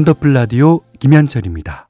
원더풀 라디오 김현철입니다.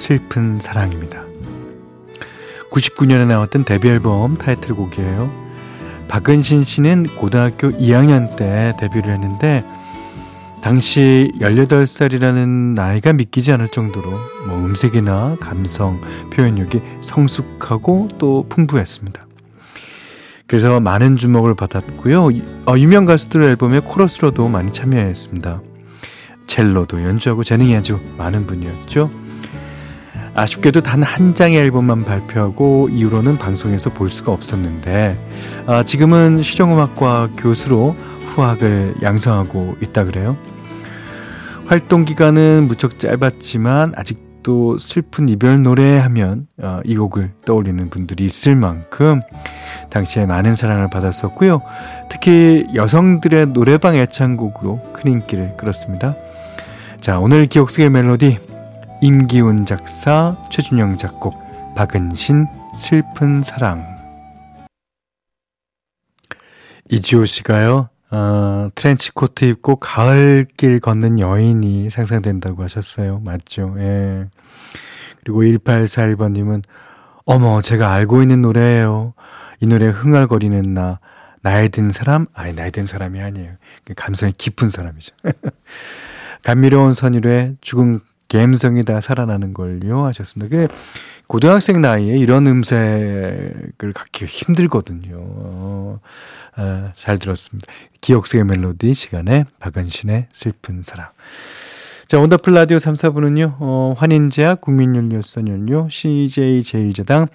슬픈 사랑입니다. 99년에 나왔던 데뷔 앨범 타이틀곡이에요. 박은신 씨는 고등학교 2학년 때 데뷔를 했는데 당시 18살이라는 나이가 믿기지 않을 정도로 뭐 음색이나 감성, 표현력이 성숙하고 또 풍부했습니다. 그래서 많은 주목을 받았고요. 어, 유명 가수들 앨범의 코러스로도 많이 참여했습니다. 첼로도 연주하고 재능이 아주 많은 분이었죠. 아쉽게도 단 한 장의 앨범만 발표하고 이후로는 방송에서 볼 수가 없었는데 아, 지금은 실용음악과 교수로 후학을 양성하고 있다 그래요. 활동 기간은 무척 짧았지만 아직도 슬픈 이별 노래 하면 어, 이 곡을 떠올리는 분들이 있을 만큼 당시에 많은 사랑을 받았었고요. 특히 여성들의 노래방 애창곡으로 큰 인기를 끌었습니다. 자, 오늘 기억 속의 멜로디 임기훈 작사, 최준영 작곡, 박은신 슬픈 사랑. 이지호 씨가요. 어, 트렌치 코트 입고 가을길 걷는 여인이 상상된다고 하셨어요. 맞죠? 예. 그리고 1841번 님은 어머, 제가 알고 있는 노래예요. 이 노래 흥얼거리는 나. 나이 든 사람? 아니, 나이 든 사람이 아니에요. 그 감성이 깊은 사람이죠. 감미로운 선율의 죽은 감성이 다 살아나는 걸요 하셨습니다. 그 고등학생 나이에 이런 음색을 갖기 힘들거든요. 어, 아, 잘 들었습니다. 기억 속의 멜로디 시간에 박은신의 슬픈 사랑. 자, 원더풀 라디오 3, 4부는요, 어, 환인제약, 국민연료선연료, CJ 제일제당,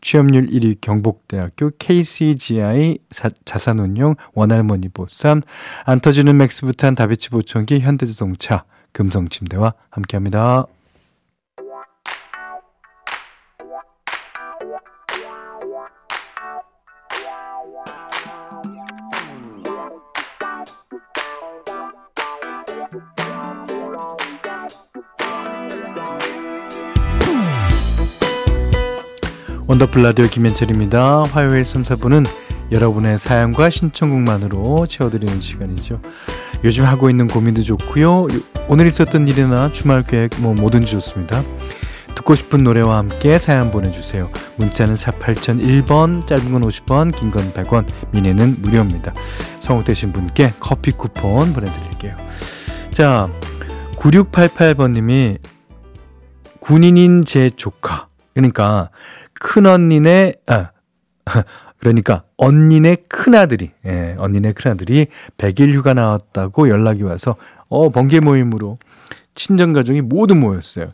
취업률 1위 경북대학교 KCGI 자산운용, 원할머니 보쌈, 안 터지는 맥스부탄 다비치 보청기, 현대자동차, 금성침대와 함께합니다. 원더풀 라디오 김현철입니다. 화요일 3, 4부는 여러분의 사연과 신청곡만으로 채워드리는 시간이죠. 요즘 하고 있는 고민도 좋고요. 오늘 있었던 일이나 주말 계획 뭐 뭐든지 좋습니다. 듣고 싶은 노래와 함께 사연 보내주세요. 문자는 4 8001번, 짧은 건 50원, 긴 건 100원, 미니는 무료입니다. 성공되신 분께 커피 쿠폰 보내드릴게요. 자, 9688번님이 군인인 제 조카. 그러니까 큰언니네, 아, 그러니까 언니네 큰아들이, 예, 언니네 큰아들이 100일 휴가 나왔다고 연락이 와서 어, 번개 모임으로 친정 가족이 모두 모였어요.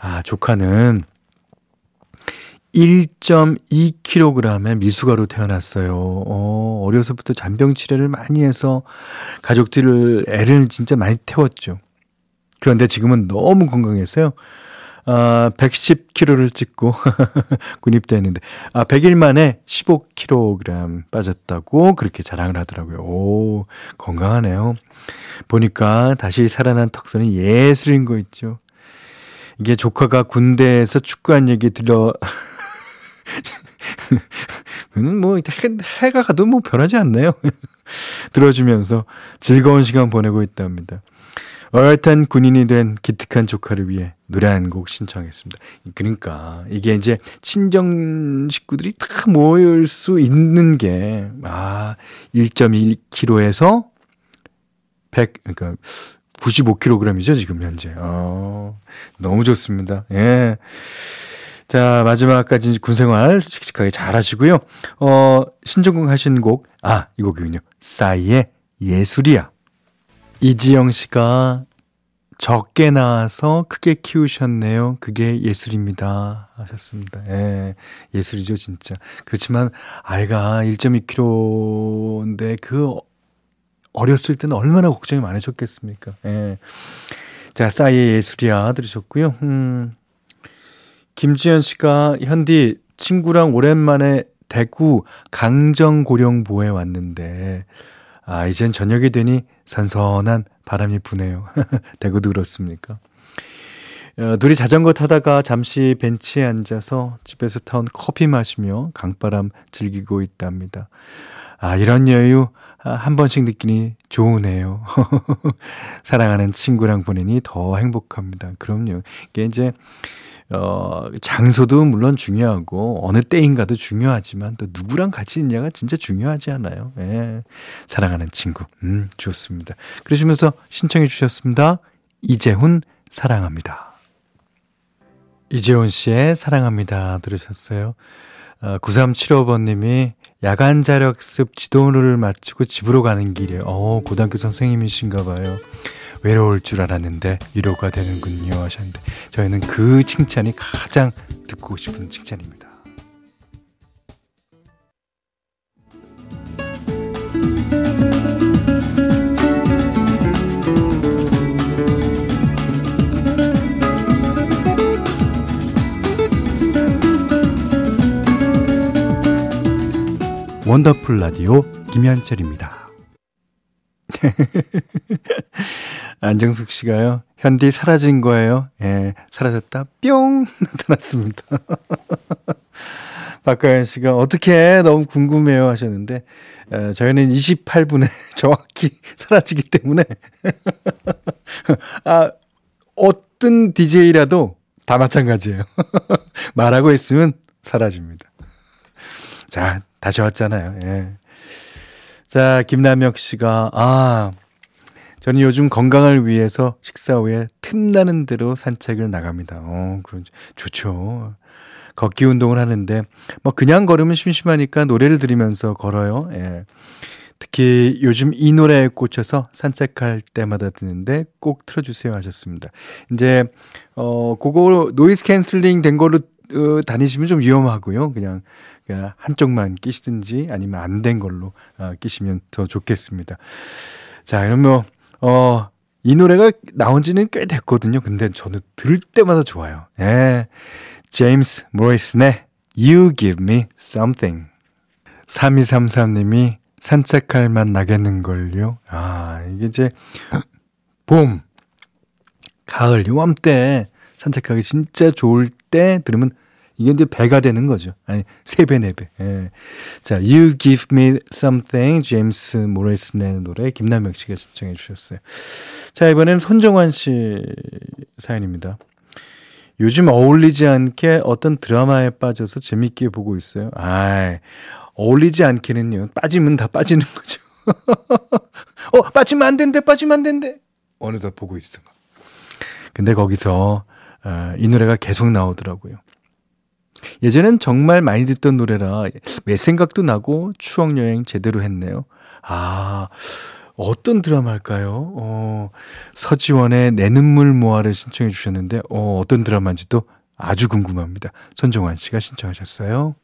아, 조카는 1.2kg의 미숙아로 태어났어요. 어, 어려서부터 잔병 치료를 많이 해서 가족들을 애를 진짜 많이 태웠죠. 그런데 지금은 너무 건강해서요. 아, 110kg를 찍고 군입대했는데 아, 100일 만에 15kg 빠졌다고 그렇게 자랑을 하더라고요. 오, 건강하네요. 보니까 다시 살아난 턱선은 예술인 거 있죠. 이게 조카가 군대에서 축구한 얘기 들어 뭐 해, 가 가도 뭐 변하지 않나요? 들어주면서 즐거운 시간 보내고 있답니다. 어엿한 군인이 된 기특한 조카를 위해 노래 한 곡 신청했습니다. 그러니까 이게 이제 친정 식구들이 다 모일 수 있는 게, 아, 1.1kg에서 100, 그러니까 95kg이죠, 지금 현재. 어, 너무 좋습니다. 예. 자, 마지막까지 군생활 씩씩하게 잘 하시고요. 어, 신청곡 하신 곡, 아, 이 곡이군요. 싸이의 예술이야. 이지영 씨가 적게 낳아서 크게 키우셨네요. 그게 예술입니다. 하셨습니다. 예, 예술이죠, 진짜. 그렇지만 아이가 1.2kg인데 그 어렸을 때는 얼마나 걱정이 많으셨겠습니까? 예. 자, 싸이의 예술이야 들으셨고요. 음. 김지현 씨가 현디 친구랑 오랜만에 대구 강정고령보에 왔는데 아, 이젠 저녁이 되니 선선한 바람이 부네요. 대구도 그렇습니까? 어, 둘이 자전거 타다가 잠시 벤치에 앉아서 집에서 타온 커피 마시며 강바람 즐기고 있답니다. 아, 이런 여유 아, 한 번씩 느끼니 좋으네요. 사랑하는 친구랑 보내니 더 행복합니다. 그럼요. 이게 이제 어, 장소도 물론 중요하고, 어느 때인가도 중요하지만, 또 누구랑 같이 있냐가 진짜 중요하지 않아요. 예. 사랑하는 친구. 음, 좋습니다. 그러시면서 신청해 주셨습니다. 이재훈, 사랑합니다. 이재훈 씨의 사랑합니다. 들으셨어요? 어, 9375번님이 야간 자력습 지도를 마치고 집으로 가는 길에, 어, 고등학교 선생님이신가 봐요. 외로울 줄 알았는데 위로가 되는군요 하셨는데 저희는 그 칭찬이 가장 듣고 싶은 칭찬입니다. 원더풀 라디오 김현철입니다. 안정숙 씨가요. 현디 사라진 거예요. 예, 사라졌다. 뿅! 나타났습니다. 박가연 씨가 어떻게 너무 궁금해요 하셨는데, 에, 저희는 28분에 정확히 사라지기 때문에, 아, 어떤 DJ라도 다 마찬가지예요. 말하고 있으면 사라집니다. 자, 다시 왔잖아요. 예. 자, 김남혁 씨가, 아, 저는 요즘 건강을 위해서 식사 후에 틈나는 대로 산책을 나갑니다. 어, 그런, 좋죠. 걷기 운동을 하는데, 뭐, 그냥 걸으면 심심하니까 노래를 들으면서 걸어요. 예. 특히 요즘 이 노래에 꽂혀서 산책할 때마다 듣는데 꼭 틀어주세요 하셨습니다. 이제, 어, 그거 noise canceling 된 걸로 어, 다니시면 좀 위험하고요. 그냥 그러니까 한쪽만 끼시든지 아니면 안 된 걸로 어, 끼시면 더 좋겠습니다. 자, 그러면 뭐, 어, 이 노래가 나온 지는 꽤 됐거든요. 근데 저는 들을 때마다 좋아요. 예. 제임스 모리슨의 You Give Me Something. 3233님이 산책할 맛 나겠는걸요. 아, 이게 이제, 봄, 가을, 요맘때 산책하기 진짜 좋을 때 들으면 이게 이제 배가 되는 거죠. 아니, 세 배, 네 배. 예. 자, You Give Me Something, 제임스 모레슨의 노래, 김남혁 씨가 신청해 주셨어요. 자, 이번엔 손정환 씨 사연입니다. 요즘 어울리지 않게 어떤 드라마에 빠져서 재밌게 보고 있어요. 아 어울리지 않게는요. 빠지면 다 빠지는 거죠. 어, 빠지면 안 된대, 빠지면 안 된대. 어느덧 보고 있어. 근데 거기서, 어, 이 노래가 계속 나오더라고요. 예전엔 정말 많이 듣던 노래라 왜 생각도 나고 추억 여행 제대로 했네요. 아, 어떤 드라마일까요? 어, 서지원의 내 눈물 모아를 신청해 주셨는데, 어, 어떤 드라마인지도 아주 궁금합니다. 손정환 씨가 신청하셨어요.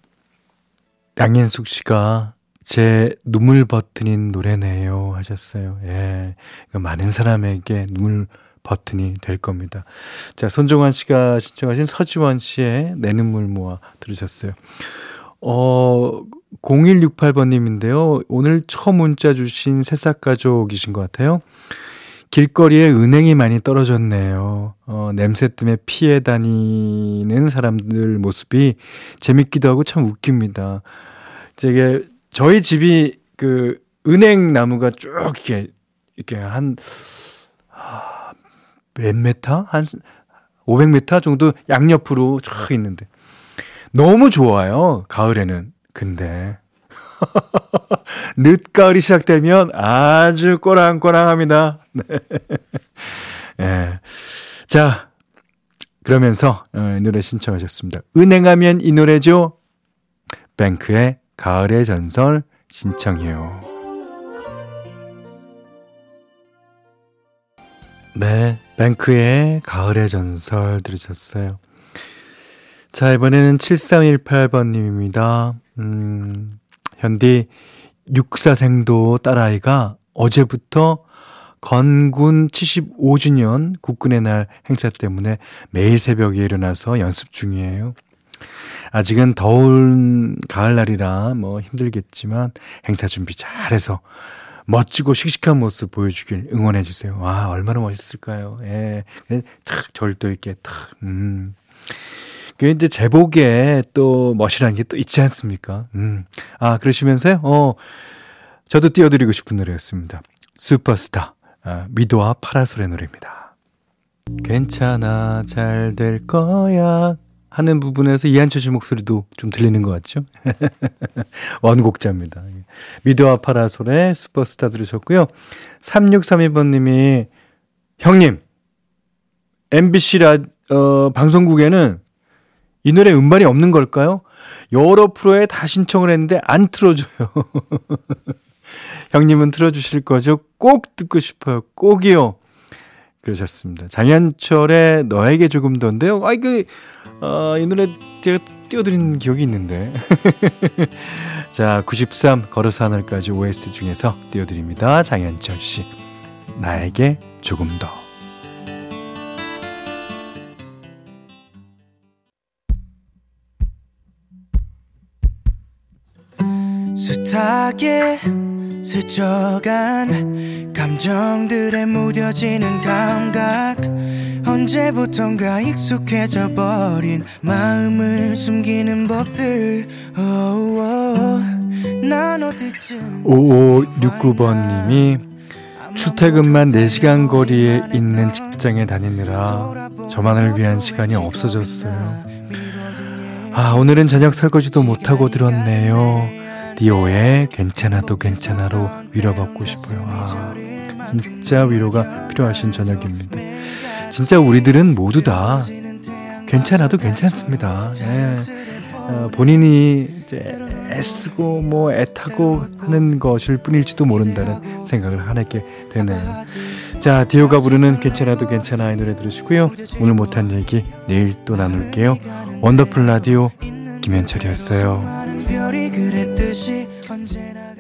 양현숙 씨가 제 눈물 버튼인 노래네요 하셨어요. 예. 많은 사람에게 눈물 버튼이 될 겁니다. 자, 손종환 씨가 신청하신 서지원 씨의 내 눈물 모아 들으셨어요. 어, 0168번님인데요. 오늘 처음 문자 주신 새싹 가족이신 것 같아요. 길거리에 은행이 많이 떨어졌네요. 어, 냄새 때문에 피해 다니는 사람들 모습이 재밌기도 하고 참 웃깁니다. 이게 저희 집이 그 은행 나무가 쭉 이렇게 이렇게 한 몇 메타? 한 500m 정도 양옆으로 쫙 있는데. 너무 좋아요. 가을에는. 근데. 늦가을이 시작되면 아주 꼬랑꼬랑합니다. 네. 예. 자, 그러면서 어, 이 노래 신청하셨습니다. 은행하면 이 노래죠. 뱅크의 가을의 전설 신청해요. 네, 뱅크의 가을의 전설 들으셨어요. 자, 이번에는 7318번님입니다. 음, 현디 육사생도 딸아이가 어제부터 건군 75주년 국군의 날 행사 때문에 매일 새벽에 일어나서 연습 중이에요. 아직은 더운 가을날이라 뭐 힘들겠지만 행사 준비 잘해서 멋지고 씩씩한 모습 보여주길 응원해 주세요. 와, 얼마나 멋있을까요? 예. 탁 절도 있게 탁, 음. 그 이제 제복에 또 멋이라는 게 또 있지 않습니까? 음. 아, 그러시면서요? 어, 저도 띄워드리고 싶은 노래였습니다. 슈퍼스타. 아, 미도와 파라솔의 노래입니다. 괜찮아, 잘 될 거야. 하는 부분에서 이한철 씨 목소리도 좀 들리는 것 같죠? 원곡자입니다. 미도와 파라솔의 슈퍼스타 들으셨고요. 3632번님이 형님 MBC 라 어, 방송국에는 이 노래 음반이 없는 걸까요? 여러 프로에 다 신청을 했는데 안 틀어줘요. 형님은 틀어주실 거죠? 꼭 듣고 싶어요. 꼭이요. 그러셨습니다. 장현철의 너에게 조금 더인데요. 아, 이그, 어, 이 노래 제가 띄워드린 기억이 있는데. 자, 93 걸어서 하늘까지 OST 중에서 띄워드립니다. 장현철 씨. 나에게 조금 더. 숱하게 스쳐간 감정들에 무뎌지는 감각 언제부턴가 익숙해져 버린 마음을 숨기는 법들. 난 어디쯤 5569번님이 출퇴근만 4시간 거리에 있는 직장에 다니느라 저만을 위한 시간이 없어졌어요. 아, 오늘은 저녁 설거지도 못하고 들었네요. 디오의 괜찮아도 괜찮아로 위로받고 싶어요. 아, 진짜 위로가 필요하신 저녁입니다. 진짜 우리들은 모두 다 괜찮아도 괜찮습니다. 예. 어, 본인이 이제 애쓰고 뭐 애타고 하는 것일 뿐일지도 모른다는 생각을 하게 되네요. 자, 디오가 부르는 괜찮아도 괜찮아 이 노래 들으시고요. 오늘 못한 얘기 내일 또 나눌게요. 원더풀 라디오 김현철이었어요. 그랬듯이 언제나